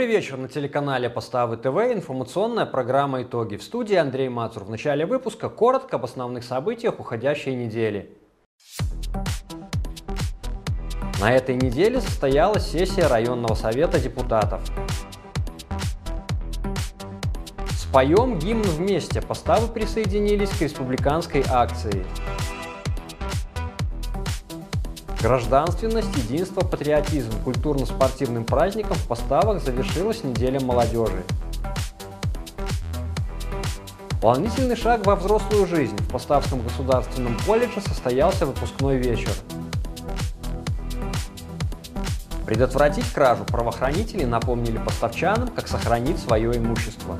Добрый вечер на телеканале Поставы ТВ, информационная программа «Итоги». В студии Андрей Мацур. В начале выпуска коротко об основных событиях уходящей недели. На этой неделе состоялась сессия районного совета депутатов. Споем гимн вместе. Поставы присоединились к республиканской акции. Гражданственность, единство, патриотизм культурно-спортивным праздником в поставах завершилась неделя молодежи. Волнительный шаг во взрослую жизнь. В Поставском государственном колледже состоялся выпускной вечер. Предотвратить кражу правоохранители напомнили поставчанам, как сохранить свое имущество.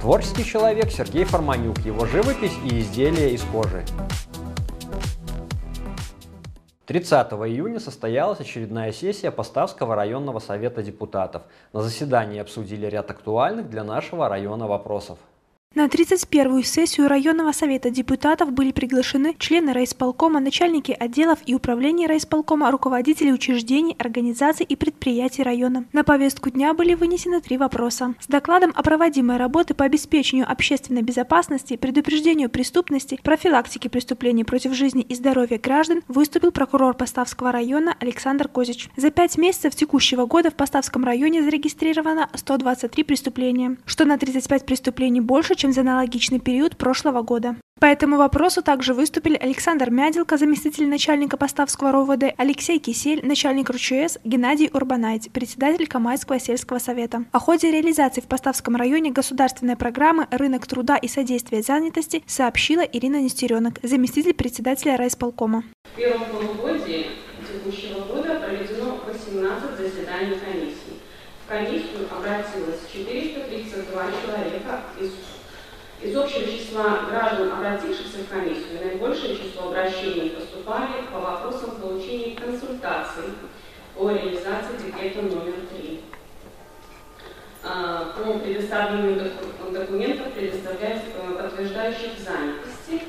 Творческий человек Сергей Форманюк, его живопись и изделия из кожи. 30 июня состоялась очередная сессия Поставского районного совета депутатов. На заседании обсудили ряд актуальных для нашего района вопросов. На 31-ю сессию районного совета депутатов были приглашены члены райисполкома, начальники отделов и управлений райисполкома, руководители учреждений, организаций и предприятий района. На повестку дня были вынесены три вопроса. С докладом о проводимой работе по обеспечению общественной безопасности, предупреждению преступности, профилактике преступлений против жизни и здоровья граждан выступил прокурор Поставского района Александр Козич. За пять месяцев текущего года в Поставском районе зарегистрировано 123 преступления, что на 35 преступлений больше, чем за аналогичный период прошлого года. По этому вопросу также выступили Александр Мядилко, заместитель начальника Поставского РОВД, Алексей Кисель, начальник РУЧС, Геннадий Урбанайт, председатель Камайского сельского совета. О ходе реализации в Поставском районе государственной программы «Рынок труда и содействие занятости» сообщила Ирина Нестеренок, заместитель председателя райисполкома. В первом полугодии текущего года проведено 18 заседаний комиссии. В комиссию обратилось 432 человека из общего числа граждан, обратившихся в комиссию, наибольшее число обращений поступали по вопросам получения консультаций о реализации декрета номер 3. А, по предоставлению документов, э, подтверждающих занятости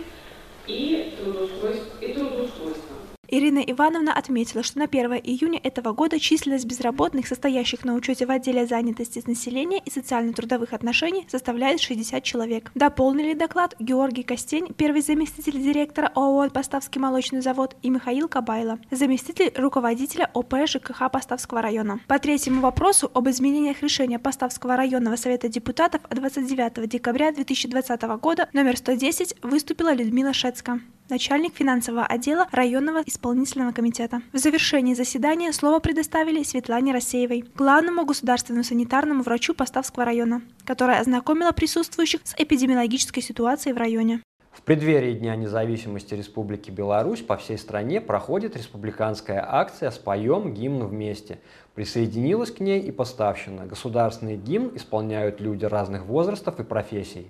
и трудоустройство. И трудоустройство. Ирина Ивановна отметила, что на 1 июня этого года численность безработных, состоящих на учете в отделе занятости населения и социально-трудовых отношений, составляет 60 человек. Дополнили доклад Георгий Костень, первый заместитель директора ООО «Поставский молочный завод» и Михаил Кабайло, заместитель руководителя ОП ЖКХ Поставского района. По третьему вопросу об изменениях решения Поставского районного совета депутатов 29 декабря 2020 года номер 110 выступила Людмила Шецка начальник финансового отдела районного исполнительного комитета. В завершении заседания слово предоставили Светлане Рассеевой, главному государственному санитарному врачу Поставского района, которая ознакомила присутствующих с эпидемиологической ситуацией в районе. В преддверии Дня независимости Республики Беларусь по всей стране проходит республиканская акция «Споем гимн вместе». Присоединилась к ней и поставщина. Государственный гимн исполняют люди разных возрастов и профессий.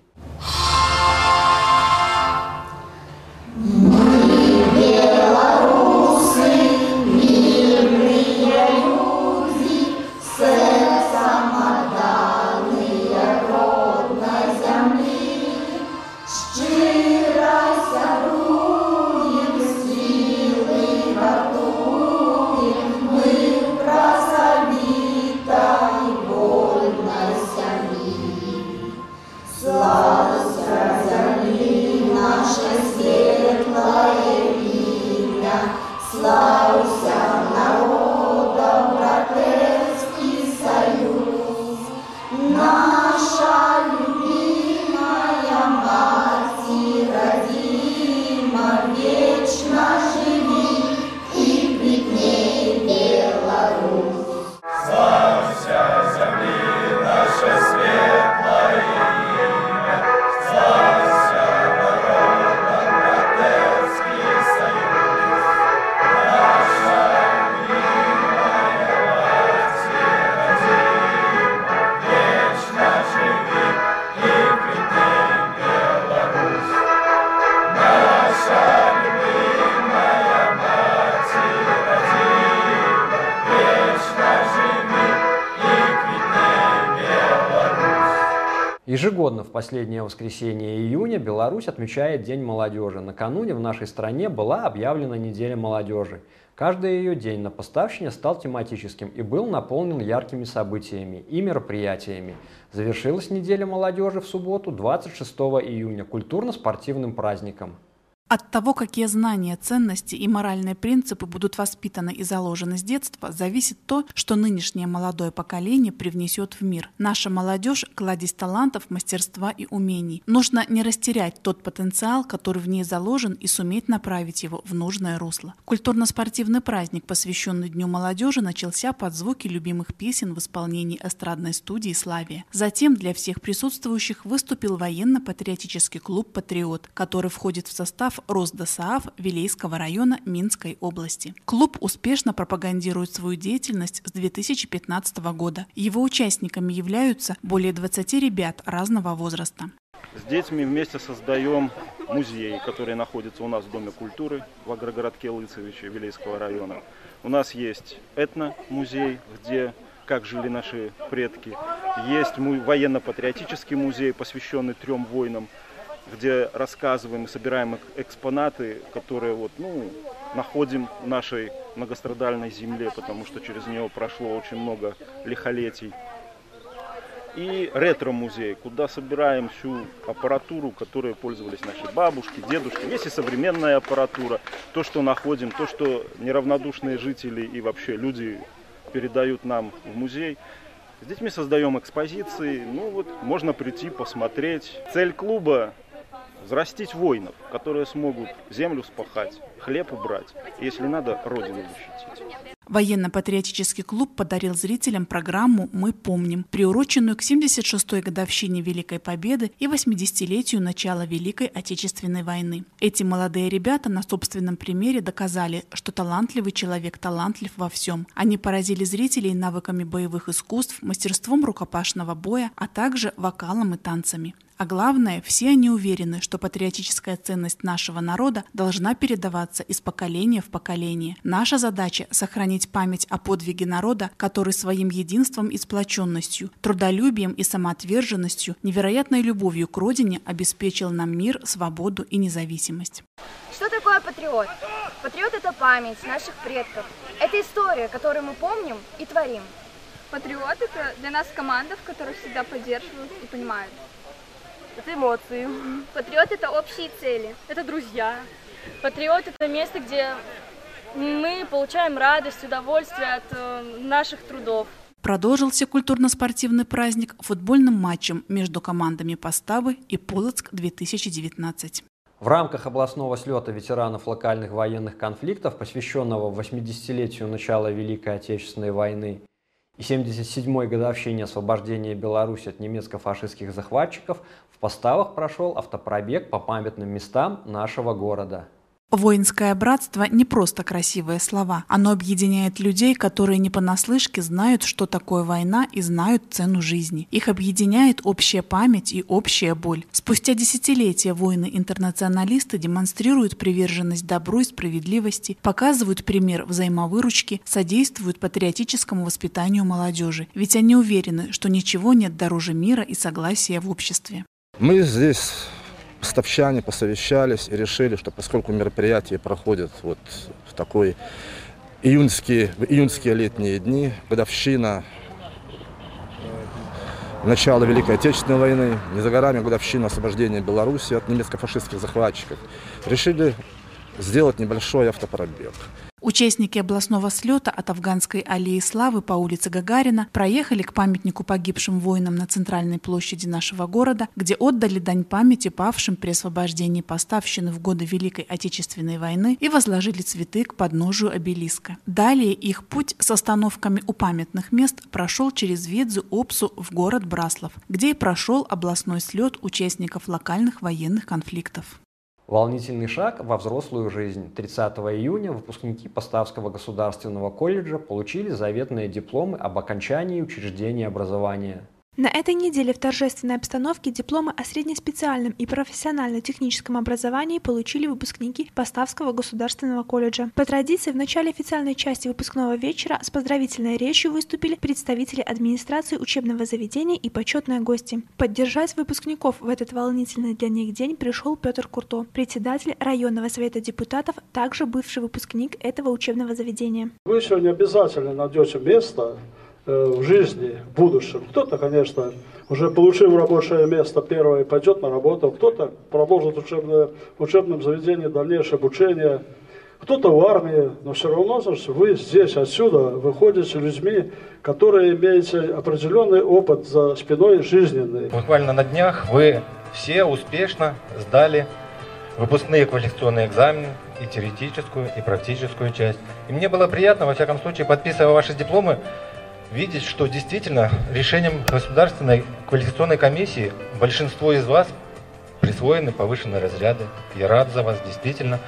Ежегодно в последнее воскресенье июня Беларусь отмечает День молодежи. Накануне в нашей стране была объявлена неделя молодежи. Каждый ее день на поставщине стал тематическим и был наполнен яркими событиями и мероприятиями. Завершилась неделя молодежи в субботу 26 июня культурно-спортивным праздником. От того, какие знания, ценности и моральные принципы будут воспитаны и заложены с детства, зависит то, что нынешнее молодое поколение привнесет в мир. Наша молодежь – кладезь талантов, мастерства и умений. Нужно не растерять тот потенциал, который в ней заложен, и суметь направить его в нужное русло. Культурно-спортивный праздник, посвященный Дню молодежи, начался под звуки любимых песен в исполнении эстрадной студии «Славия». Затем для всех присутствующих выступил военно-патриотический клуб «Патриот», который входит в состав состав РосДОСААФ Вилейского района Минской области. Клуб успешно пропагандирует свою деятельность с 2015 года. Его участниками являются более 20 ребят разного возраста. С детьми вместе создаем музей, который находится у нас в Доме культуры в агрогородке Лысовича Вилейского района. У нас есть этно-музей, где как жили наши предки. Есть военно-патриотический музей, посвященный трем войнам где рассказываем и собираем экспонаты, которые вот, ну, находим в нашей многострадальной земле, потому что через нее прошло очень много лихолетий. И ретро-музей, куда собираем всю аппаратуру, которой пользовались наши бабушки, дедушки. Есть и современная аппаратура, то, что находим, то, что неравнодушные жители и вообще люди передают нам в музей. С детьми создаем экспозиции, ну вот можно прийти посмотреть. Цель клуба взрастить воинов, которые смогут землю спахать, хлеб убрать, если надо, родину защитить. Военно-патриотический клуб подарил зрителям программу «Мы помним», приуроченную к 76-й годовщине Великой Победы и 80-летию начала Великой Отечественной войны. Эти молодые ребята на собственном примере доказали, что талантливый человек талантлив во всем. Они поразили зрителей навыками боевых искусств, мастерством рукопашного боя, а также вокалом и танцами. А главное, все они уверены, что патриотическая ценность нашего народа должна передаваться из поколения в поколение. Наша задача – сохранить память о подвиге народа, который своим единством и сплоченностью, трудолюбием и самоотверженностью, невероятной любовью к родине обеспечил нам мир, свободу и независимость. Что такое патриот? Патриот – это память наших предков. Это история, которую мы помним и творим. Патриот – это для нас команда, в которой всегда поддерживают и понимают это эмоции. Патриот – это общие цели. Это друзья. Патриот – это место, где мы получаем радость, удовольствие от э, наших трудов. Продолжился культурно-спортивный праздник футбольным матчем между командами Поставы и Полоцк-2019. В рамках областного слета ветеранов локальных военных конфликтов, посвященного 80-летию начала Великой Отечественной войны, и 77-й годовщине освобождения Беларуси от немецко-фашистских захватчиков в поставах прошел автопробег по памятным местам нашего города. Воинское братство – не просто красивые слова. Оно объединяет людей, которые не понаслышке знают, что такое война и знают цену жизни. Их объединяет общая память и общая боль. Спустя десятилетия воины-интернационалисты демонстрируют приверженность добру и справедливости, показывают пример взаимовыручки, содействуют патриотическому воспитанию молодежи. Ведь они уверены, что ничего нет дороже мира и согласия в обществе. Мы здесь поставщане посовещались и решили, что поскольку мероприятие проходит вот в такой июньские, в июньские летние дни, годовщина начала Великой Отечественной войны, не за горами годовщина освобождения Беларуси от немецко-фашистских захватчиков, решили сделать небольшой автопробег. Участники областного слета от Афганской аллеи славы по улице Гагарина проехали к памятнику погибшим воинам на центральной площади нашего города, где отдали дань памяти павшим при освобождении поставщины в годы Великой Отечественной войны и возложили цветы к подножию обелиска. Далее их путь с остановками у памятных мест прошел через Ведзу Опсу в город Браслов, где и прошел областной слет участников локальных военных конфликтов. Волнительный шаг во взрослую жизнь. 30 июня выпускники Поставского государственного колледжа получили заветные дипломы об окончании учреждения образования. На этой неделе в торжественной обстановке дипломы о среднеспециальном и профессионально-техническом образовании получили выпускники Поставского государственного колледжа. По традиции, в начале официальной части выпускного вечера с поздравительной речью выступили представители администрации учебного заведения и почетные гости. Поддержать выпускников в этот волнительный для них день пришел Петр Курто, председатель районного совета депутатов, также бывший выпускник этого учебного заведения. Вы сегодня обязательно найдете место, в жизни, в будущем. Кто-то, конечно, уже получив рабочее место первое, пойдет на работу, кто-то продолжит учебное, в учебном заведении дальнейшее обучение, кто-то в армии, но все равно значит, вы здесь, отсюда выходите людьми, которые имеете определенный опыт за спиной жизненный. Буквально на днях вы все успешно сдали выпускные квалификационные экзамены, и теоретическую, и практическую часть. И мне было приятно, во всяком случае, подписывая ваши дипломы, видеть, что действительно решением Государственной квалификационной комиссии большинство из вас присвоены повышенные разряды. Я рад за вас, действительно.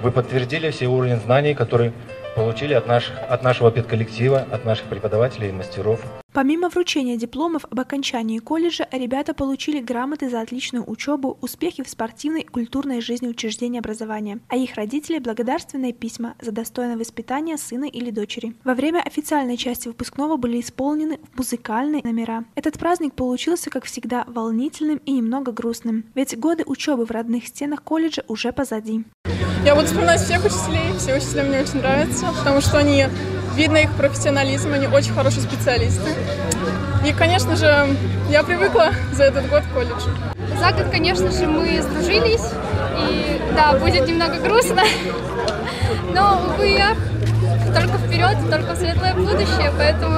Вы подтвердили все уровень знаний, которые получили от, наших, от нашего педколлектива, от наших преподавателей и мастеров. Помимо вручения дипломов об окончании колледжа, ребята получили грамоты за отличную учебу, успехи в спортивной и культурной жизни учреждения образования, а их родители – благодарственные письма за достойное воспитание сына или дочери. Во время официальной части выпускного были исполнены музыкальные номера. Этот праздник получился, как всегда, волнительным и немного грустным, ведь годы учебы в родных стенах колледжа уже позади. Я буду вспоминать всех учителей, все учителя мне очень нравятся, потому что они Видно их профессионализм, они очень хорошие специалисты. И, конечно же, я привыкла за этот год в колледже. За год, конечно же, мы сдружились, и да, будет немного грустно, но, увы, только вперед, только в светлое будущее, поэтому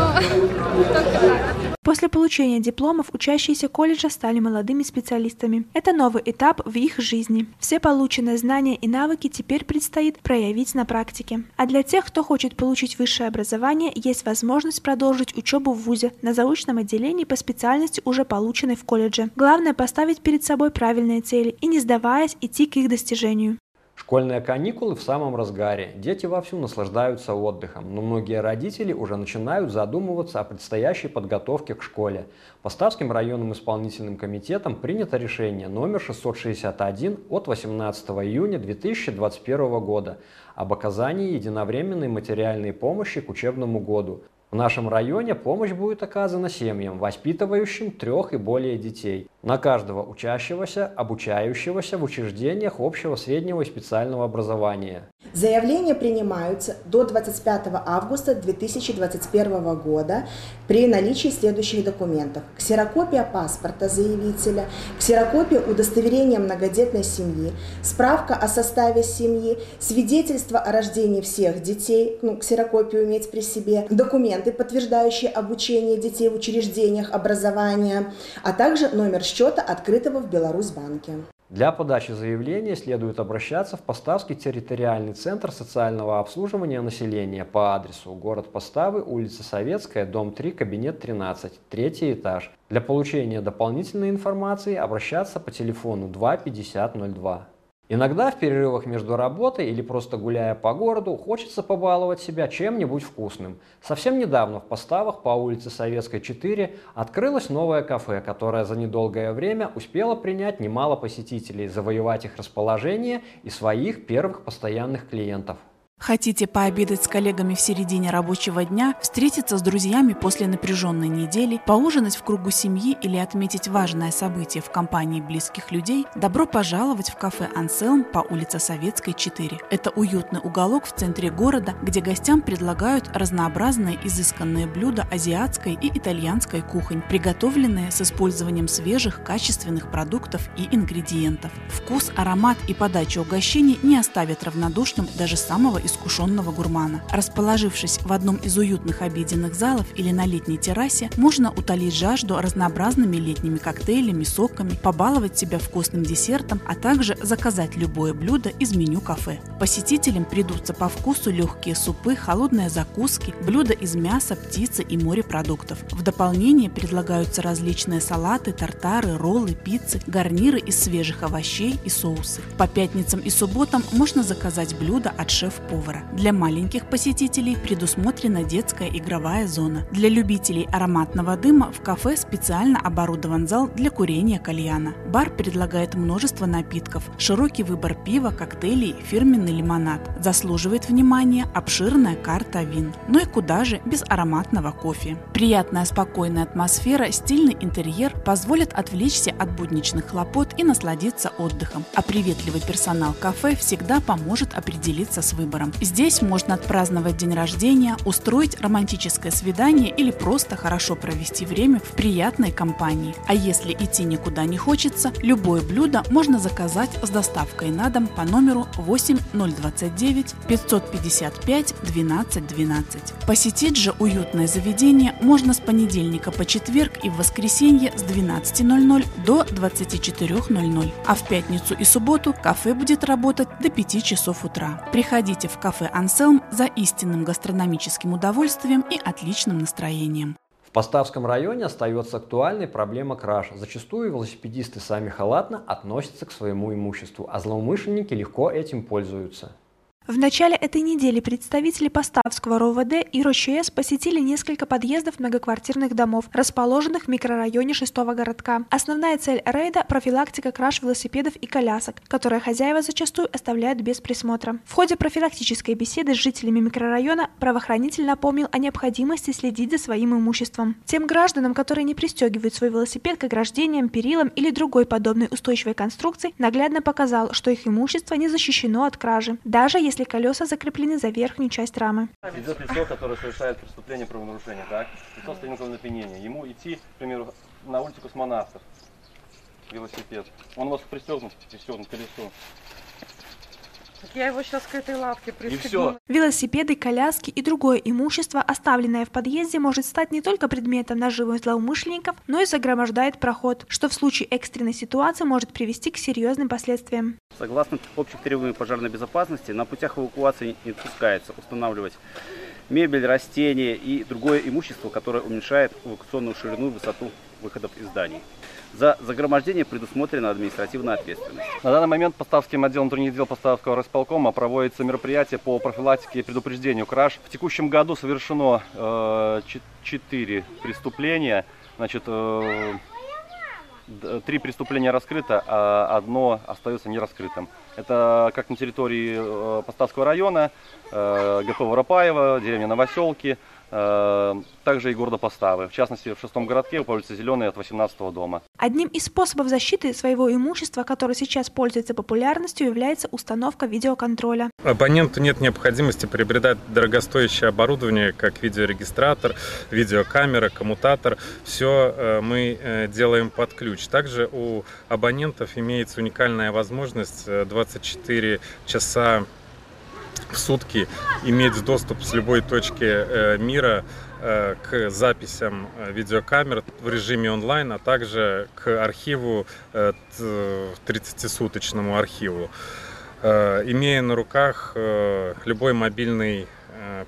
только так. После получения дипломов учащиеся колледжа стали молодыми специалистами. Это новый этап в их жизни. Все полученные знания и навыки теперь предстоит проявить на практике. А для тех, кто хочет получить высшее образование, есть возможность продолжить учебу в ВУЗе на заочном отделении по специальности, уже полученной в колледже. Главное поставить перед собой правильные цели и не сдаваясь идти к их достижению. Школьные каникулы в самом разгаре. Дети вовсю наслаждаются отдыхом, но многие родители уже начинают задумываться о предстоящей подготовке к школе. Поставским районным исполнительным комитетом принято решение номер 661 от 18 июня 2021 года об оказании единовременной материальной помощи к учебному году. В нашем районе помощь будет оказана семьям, воспитывающим трех и более детей, на каждого учащегося, обучающегося в учреждениях общего среднего и специального образования. Заявления принимаются до 25 августа 2021 года при наличии следующих документов. Ксерокопия паспорта заявителя, ксерокопия удостоверения многодетной семьи, справка о составе семьи, свидетельство о рождении всех детей, ну, ксерокопию иметь при себе, документы, подтверждающие обучение детей в учреждениях образования, а также номер счета, открытого в Беларусьбанке. Для подачи заявления следует обращаться в Поставский территориальный центр социального обслуживания населения по адресу город Поставы, улица Советская, дом 3, кабинет 13, третий этаж. Для получения дополнительной информации обращаться по телефону 2 50 02. Иногда в перерывах между работой или просто гуляя по городу хочется побаловать себя чем-нибудь вкусным. Совсем недавно в Поставах по улице Советской 4 открылось новое кафе, которое за недолгое время успело принять немало посетителей, завоевать их расположение и своих первых постоянных клиентов. Хотите пообедать с коллегами в середине рабочего дня, встретиться с друзьями после напряженной недели, поужинать в кругу семьи или отметить важное событие в компании близких людей, добро пожаловать в кафе «Анселм» по улице Советской, 4. Это уютный уголок в центре города, где гостям предлагают разнообразные изысканные блюда азиатской и итальянской кухонь, приготовленные с использованием свежих, качественных продуктов и ингредиентов. Вкус, аромат и подача угощений не оставят равнодушным даже самого искушенного гурмана. Расположившись в одном из уютных обеденных залов или на летней террасе, можно утолить жажду разнообразными летними коктейлями, соками, побаловать себя вкусным десертом, а также заказать любое блюдо из меню кафе. Посетителям придутся по вкусу легкие супы, холодные закуски, блюда из мяса, птицы и морепродуктов. В дополнение предлагаются различные салаты, тартары, роллы, пиццы, гарниры из свежих овощей и соусы. По пятницам и субботам можно заказать блюда от шеф-повара повара. Для маленьких посетителей предусмотрена детская игровая зона. Для любителей ароматного дыма в кафе специально оборудован зал для курения кальяна. Бар предлагает множество напитков, широкий выбор пива, коктейлей, фирменный лимонад. Заслуживает внимания обширная карта вин. Ну и куда же без ароматного кофе. Приятная спокойная атмосфера, стильный интерьер позволят отвлечься от будничных хлопот и насладиться отдыхом. А приветливый персонал кафе всегда поможет определиться с выбором. Здесь можно отпраздновать день рождения, устроить романтическое свидание или просто хорошо провести время в приятной компании. А если идти никуда не хочется, любое блюдо можно заказать с доставкой на дом по номеру 8029 555 12 12. Посетить же уютное заведение можно с понедельника по четверг и в воскресенье с 12.00 до 24.00, а в пятницу и субботу кафе будет работать до 5 часов утра. Приходите в кафе «Анселм» за истинным гастрономическим удовольствием и отличным настроением. В Поставском районе остается актуальной проблема краж. Зачастую велосипедисты сами халатно относятся к своему имуществу, а злоумышленники легко этим пользуются. В начале этой недели представители Поставского РОВД и РОЧС посетили несколько подъездов многоквартирных домов, расположенных в микрорайоне шестого городка. Основная цель рейда – профилактика краж велосипедов и колясок, которые хозяева зачастую оставляют без присмотра. В ходе профилактической беседы с жителями микрорайона правоохранитель напомнил о необходимости следить за своим имуществом. Тем гражданам, которые не пристегивают свой велосипед к ограждениям, перилам или другой подобной устойчивой конструкции, наглядно показал, что их имущество не защищено от кражи, даже если если колеса закреплены за верхнюю часть рамы. Идет лицо, которое совершает преступление правонарушения, так? Лицо с тренинговым опьянением. Ему идти, к примеру, на улицу космонавтов, велосипед. Он у вас пристегнут, пристегнут колесо. Я его сейчас к этой лавке пристегну. Велосипеды, коляски и другое имущество, оставленное в подъезде, может стать не только предметом наживы злоумышленников, но и загромождает проход, что в случае экстренной ситуации может привести к серьезным последствиям. Согласно общих требований пожарной безопасности, на путях эвакуации не допускается устанавливать мебель, растения и другое имущество, которое уменьшает эвакуационную ширину и высоту выходов из зданий. За загромождение предусмотрена административная ответственность. На данный момент Поставским отделом внутренних дел Поставского располкома проводится мероприятие по профилактике и предупреждению краж. В текущем году совершено э, 4 преступления. Значит, э, три преступления раскрыто, а одно остается нераскрытым. Это как на территории э, Поставского района, э, ГП Воропаева, деревня Новоселки, также и города Поставы. В частности, в шестом городке по улице Зеленой от 18 дома. Одним из способов защиты своего имущества, который сейчас пользуется популярностью, является установка видеоконтроля. Абоненту нет необходимости приобретать дорогостоящее оборудование, как видеорегистратор, видеокамера, коммутатор. Все э, мы э, делаем под ключ. Также у абонентов имеется уникальная возможность 24 часа в сутки иметь доступ с любой точки э, мира э, к записям э, видеокамер в режиме онлайн, а также к архиву, 30-суточному архиву. Имея на руках любой мобильный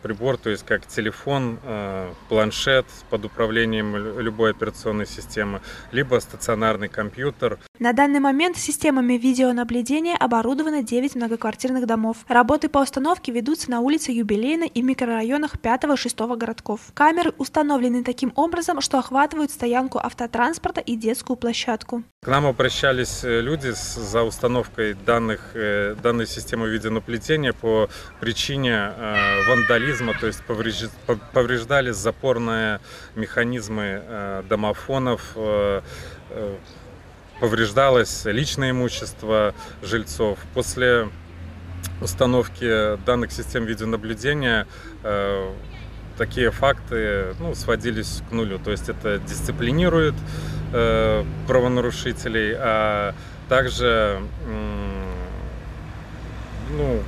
прибор, то есть как телефон, э, планшет под управлением любой операционной системы, либо стационарный компьютер. На данный момент системами видеонаблюдения оборудовано 9 многоквартирных домов. Работы по установке ведутся на улице Юбилейной и микрорайонах 5 и 6 городков. Камеры установлены таким образом, что охватывают стоянку автотранспорта и детскую площадку. К нам обращались э, люди за установкой данных, данной системы видеонаблюдения по причине вандализма вандализма, то есть повреждались запорные механизмы э, домофонов, э, э, повреждалось личное имущество жильцов. После установки данных систем видеонаблюдения такие факты ну, сводились к нулю. То есть это дисциплинирует правонарушителей, а также ну,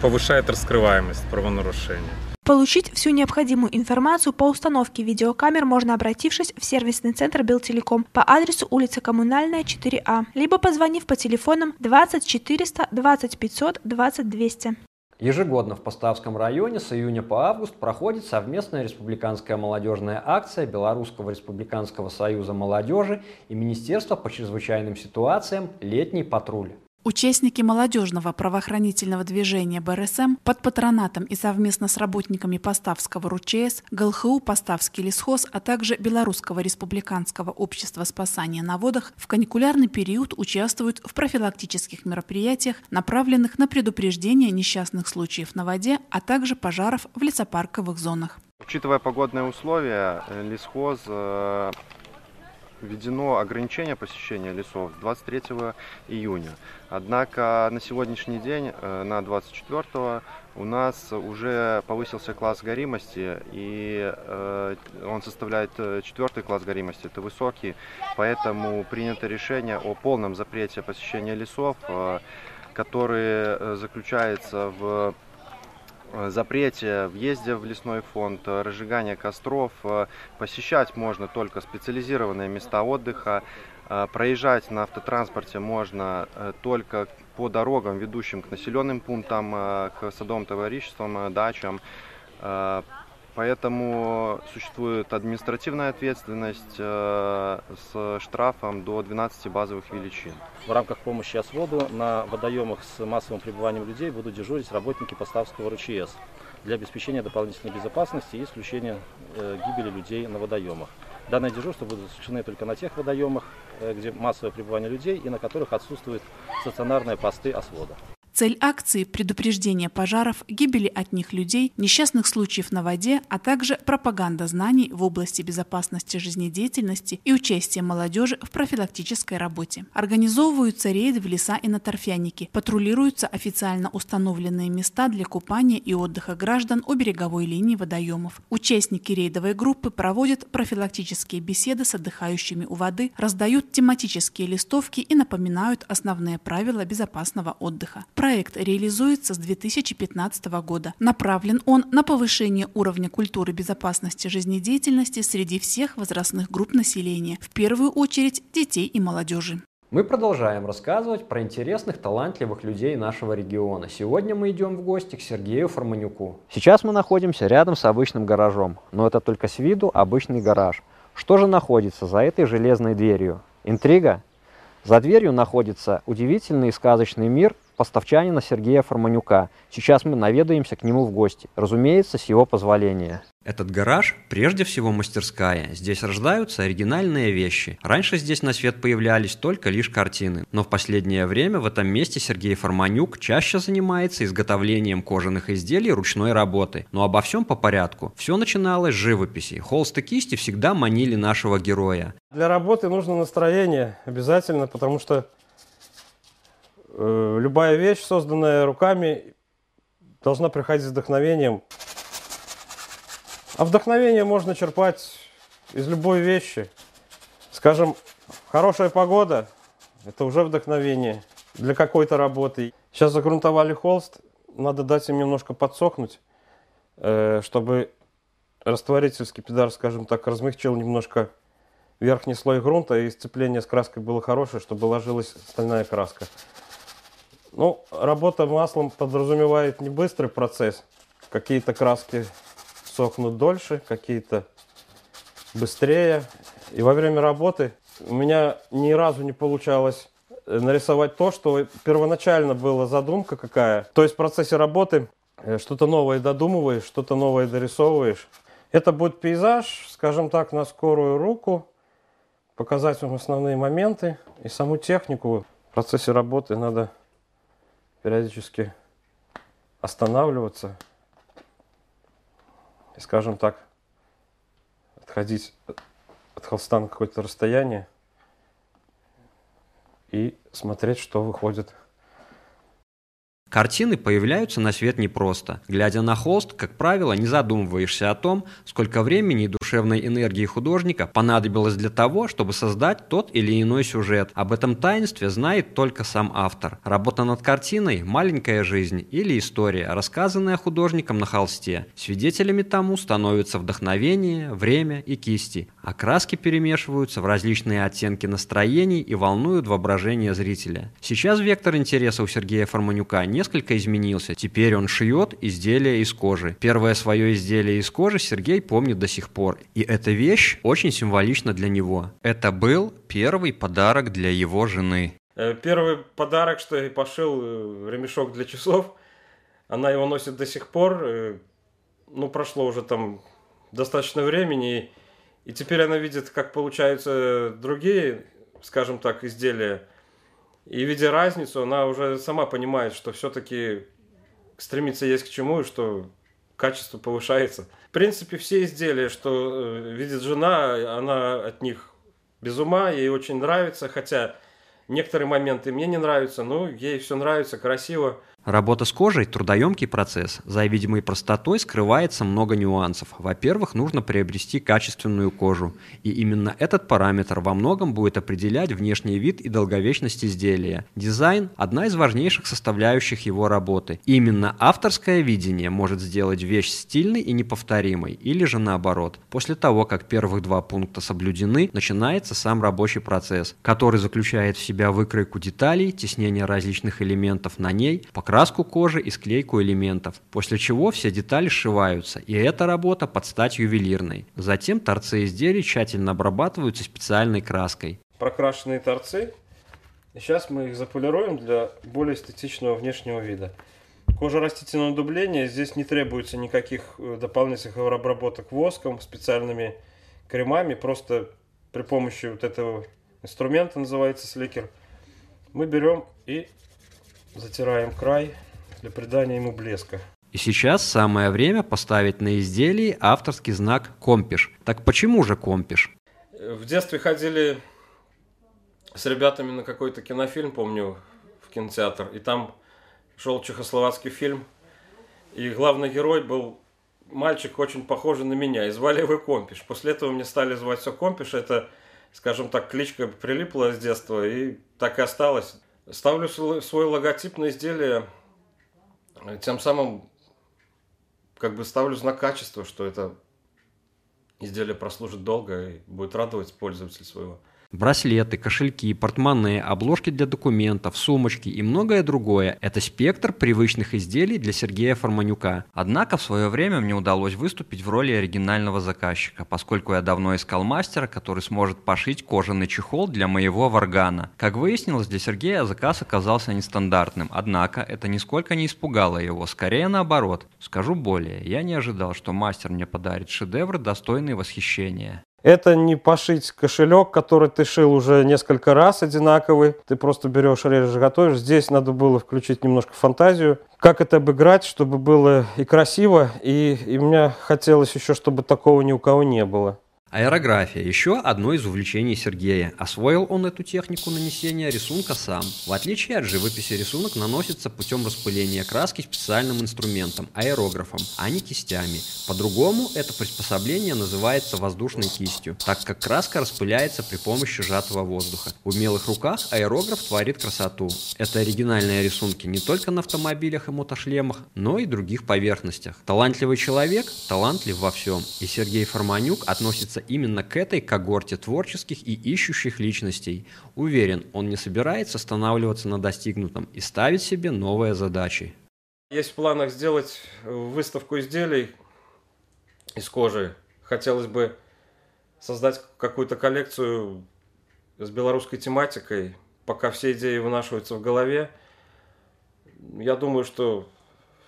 повышает раскрываемость правонарушения. Получить всю необходимую информацию по установке видеокамер можно, обратившись в сервисный центр Белтелеком по адресу улица Коммунальная, 4А, либо позвонив по телефонам 20 400 20 500 20 200. Ежегодно в Поставском районе с июня по август проходит совместная республиканская молодежная акция Белорусского республиканского союза молодежи и Министерства по чрезвычайным ситуациям «Летний патруль». Участники молодежного правоохранительного движения БРСМ под патронатом и совместно с работниками Поставского РУЧС, ГЛХУ Поставский лесхоз, а также Белорусского республиканского общества спасания на водах в каникулярный период участвуют в профилактических мероприятиях, направленных на предупреждение несчастных случаев на воде, а также пожаров в лесопарковых зонах. Учитывая погодные условия, э, лесхоз э, введено ограничение посещения лесов с 23 июня. Однако на сегодняшний день, э, на 24 у нас уже повысился класс горимости, и э, он составляет э, четвертый класс горимости, это высокий, поэтому принято решение о полном запрете посещения лесов, который заключается в запрете въезде в лесной фонд, э, разжигания костров. Э, посещать можно только специализированные места отдыха. Проезжать на автотранспорте можно только по дорогам, ведущим к населенным пунктам, к садовым товариществам, дачам. Поэтому существует административная ответственность э, с штрафом до 12 базовых величин. В рамках помощи осводу на водоемах с массовым пребыванием людей будут дежурить работники Поставского РЧС для обеспечения дополнительной безопасности и исключения э, гибели людей на водоемах. Данное дежурство будет осуществлено только на тех водоемах, э, где массовое пребывание людей и на которых отсутствуют стационарные посты освода. Цель акции – предупреждение пожаров, гибели от них людей, несчастных случаев на воде, а также пропаганда знаний в области безопасности жизнедеятельности и участие молодежи в профилактической работе. Организовываются рейды в леса и на торфяники, патрулируются официально установленные места для купания и отдыха граждан у береговой линии водоемов. Участники рейдовой группы проводят профилактические беседы с отдыхающими у воды, раздают тематические листовки и напоминают основные правила безопасного отдыха. Проект реализуется с 2015 года. Направлен он на повышение уровня культуры безопасности жизнедеятельности среди всех возрастных групп населения, в первую очередь детей и молодежи. Мы продолжаем рассказывать про интересных, талантливых людей нашего региона. Сегодня мы идем в гости к Сергею Форманюку. Сейчас мы находимся рядом с обычным гаражом, но это только с виду обычный гараж. Что же находится за этой железной дверью? Интрига? За дверью находится удивительный и сказочный мир поставчанина Сергея Форманюка. Сейчас мы наведаемся к нему в гости, разумеется, с его позволения. Этот гараж прежде всего мастерская. Здесь рождаются оригинальные вещи. Раньше здесь на свет появлялись только лишь картины. Но в последнее время в этом месте Сергей Форманюк чаще занимается изготовлением кожаных изделий ручной работы. Но обо всем по порядку. Все начиналось с живописи. Холст и кисти всегда манили нашего героя. Для работы нужно настроение обязательно, потому что любая вещь, созданная руками, должна приходить с вдохновением. А вдохновение можно черпать из любой вещи. Скажем, хорошая погода – это уже вдохновение для какой-то работы. Сейчас загрунтовали холст, надо дать им немножко подсохнуть, э, чтобы растворитель скипидар, скажем так, размягчил немножко верхний слой грунта и сцепление с краской было хорошее, чтобы ложилась стальная краска. Ну, работа маслом подразумевает не быстрый процесс. Какие-то краски сохнут дольше, какие-то быстрее. И во время работы у меня ни разу не получалось э, нарисовать то, что первоначально была задумка какая. То есть в процессе работы э, что-то новое додумываешь, что-то новое дорисовываешь. Это будет пейзаж, скажем так, на скорую руку, показать вам основные моменты и саму технику. В процессе работы надо периодически останавливаться и, скажем так, отходить от холста на какое-то расстояние и смотреть, что выходит Картины появляются на свет непросто. Глядя на холст, как правило, не задумываешься о том, сколько времени и душевной энергии художника понадобилось для того, чтобы создать тот или иной сюжет. Об этом таинстве знает только сам автор. Работа над картиной – маленькая жизнь или история, рассказанная художником на холсте. Свидетелями тому становятся вдохновение, время и кисти, а краски перемешиваются в различные оттенки настроений и волнуют воображение зрителя. Сейчас вектор интереса у Сергея Форманюка не несколько изменился. Теперь он шьет изделия из кожи. Первое свое изделие из кожи Сергей помнит до сих пор. И эта вещь очень символична для него. Это был первый подарок для его жены. Э, первый подарок, что я пошил, э, ремешок для часов. Она его носит до сих пор. Э, ну, прошло уже там достаточно времени. И теперь она видит, как получаются другие, скажем так, изделия. И видя разницу, она уже сама понимает, что все-таки стремиться есть к чему, и что качество повышается. В принципе, все изделия, что видит жена, она от них без ума, ей очень нравится, хотя некоторые моменты мне не нравятся, но ей все нравится, красиво. Работа с кожей – трудоемкий процесс. За видимой простотой скрывается много нюансов. Во-первых, нужно приобрести качественную кожу. И именно этот параметр во многом будет определять внешний вид и долговечность изделия. Дизайн – одна из важнейших составляющих его работы. Именно авторское видение может сделать вещь стильной и неповторимой, или же наоборот. После того, как первых два пункта соблюдены, начинается сам рабочий процесс, который заключает в себя выкройку деталей, теснение различных элементов на ней, покраску краску кожи и склейку элементов, после чего все детали сшиваются, и эта работа под стать ювелирной. Затем торцы изделий тщательно обрабатываются специальной краской. Прокрашенные торцы, сейчас мы их заполируем для более эстетичного внешнего вида. Кожа растительного дубления, здесь не требуется никаких э, дополнительных обработок воском, специальными кремами, просто при помощи вот этого инструмента, называется сликер, мы берем и Затираем край для придания ему блеска. И сейчас самое время поставить на изделии авторский знак «Компиш». Так почему же «Компиш»? В детстве ходили с ребятами на какой-то кинофильм, помню, в кинотеатр, и там шел чехословацкий фильм, и главный герой был мальчик очень похожий на меня, и звали его Компиш. После этого мне стали звать все Компиш, это, скажем так, кличка прилипла с детства, и так и осталось. Ставлю свой логотип на изделие, тем самым как бы ставлю знак качества, что это изделие прослужит долго и будет радовать пользователя своего. Браслеты, кошельки, портмоне, обложки для документов, сумочки и многое другое – это спектр привычных изделий для Сергея Форманюка. Однако в свое время мне удалось выступить в роли оригинального заказчика, поскольку я давно искал мастера, который сможет пошить кожаный чехол для моего варгана. Как выяснилось, для Сергея заказ оказался нестандартным, однако это нисколько не испугало его, скорее наоборот. Скажу более, я не ожидал, что мастер мне подарит шедевр, достойный восхищения. Это не пошить кошелек, который ты шил уже несколько раз одинаковый. Ты просто берешь, режешь, готовишь. Здесь надо было включить немножко фантазию. Как это обыграть, чтобы было и красиво, и, и мне хотелось еще, чтобы такого ни у кого не было. Аэрография – еще одно из увлечений Сергея. Освоил он эту технику нанесения рисунка сам. В отличие от живописи, рисунок наносится путем распыления краски специальным инструментом – аэрографом, а не кистями. По-другому это приспособление называется воздушной кистью, так как краска распыляется при помощи сжатого воздуха. В умелых руках аэрограф творит красоту. Это оригинальные рисунки не только на автомобилях и мотошлемах, но и других поверхностях. Талантливый человек – талантлив во всем. И Сергей Форманюк относится относится именно к этой когорте творческих и ищущих личностей. Уверен, он не собирается останавливаться на достигнутом и ставить себе новые задачи. Есть в планах сделать выставку изделий из кожи. Хотелось бы создать какую-то коллекцию с белорусской тематикой, пока все идеи вынашиваются в голове. Я думаю, что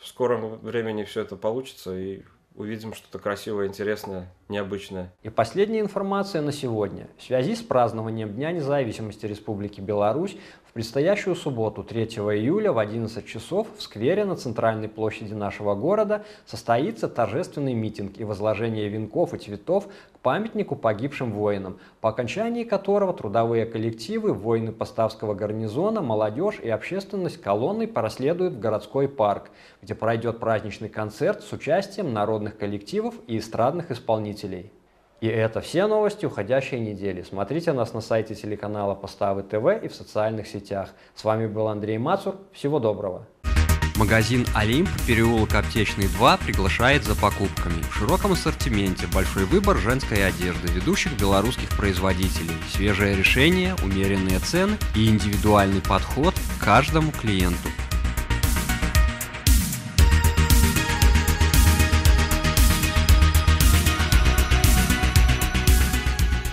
в скором времени все это получится и увидим что-то красивое, интересное, необычное. И последняя информация на сегодня. В связи с празднованием Дня независимости Республики Беларусь в предстоящую субботу 3 июля в 11 часов в сквере на центральной площади нашего города состоится торжественный митинг и возложение венков и цветов к памятнику погибшим воинам, по окончании которого трудовые коллективы, воины Поставского гарнизона, молодежь и общественность колонной проследуют в городской парк, где пройдет праздничный концерт с участием народных коллективов и эстрадных исполнителей. И это все новости уходящей недели. Смотрите нас на сайте телеканала Поставы ТВ и в социальных сетях. С вами был Андрей Мацур. Всего доброго. Магазин «Олимп», переулок Аптечный 2 приглашает за покупками. В широком ассортименте большой выбор женской одежды ведущих белорусских производителей, свежее решение, умеренные цены и индивидуальный подход к каждому клиенту.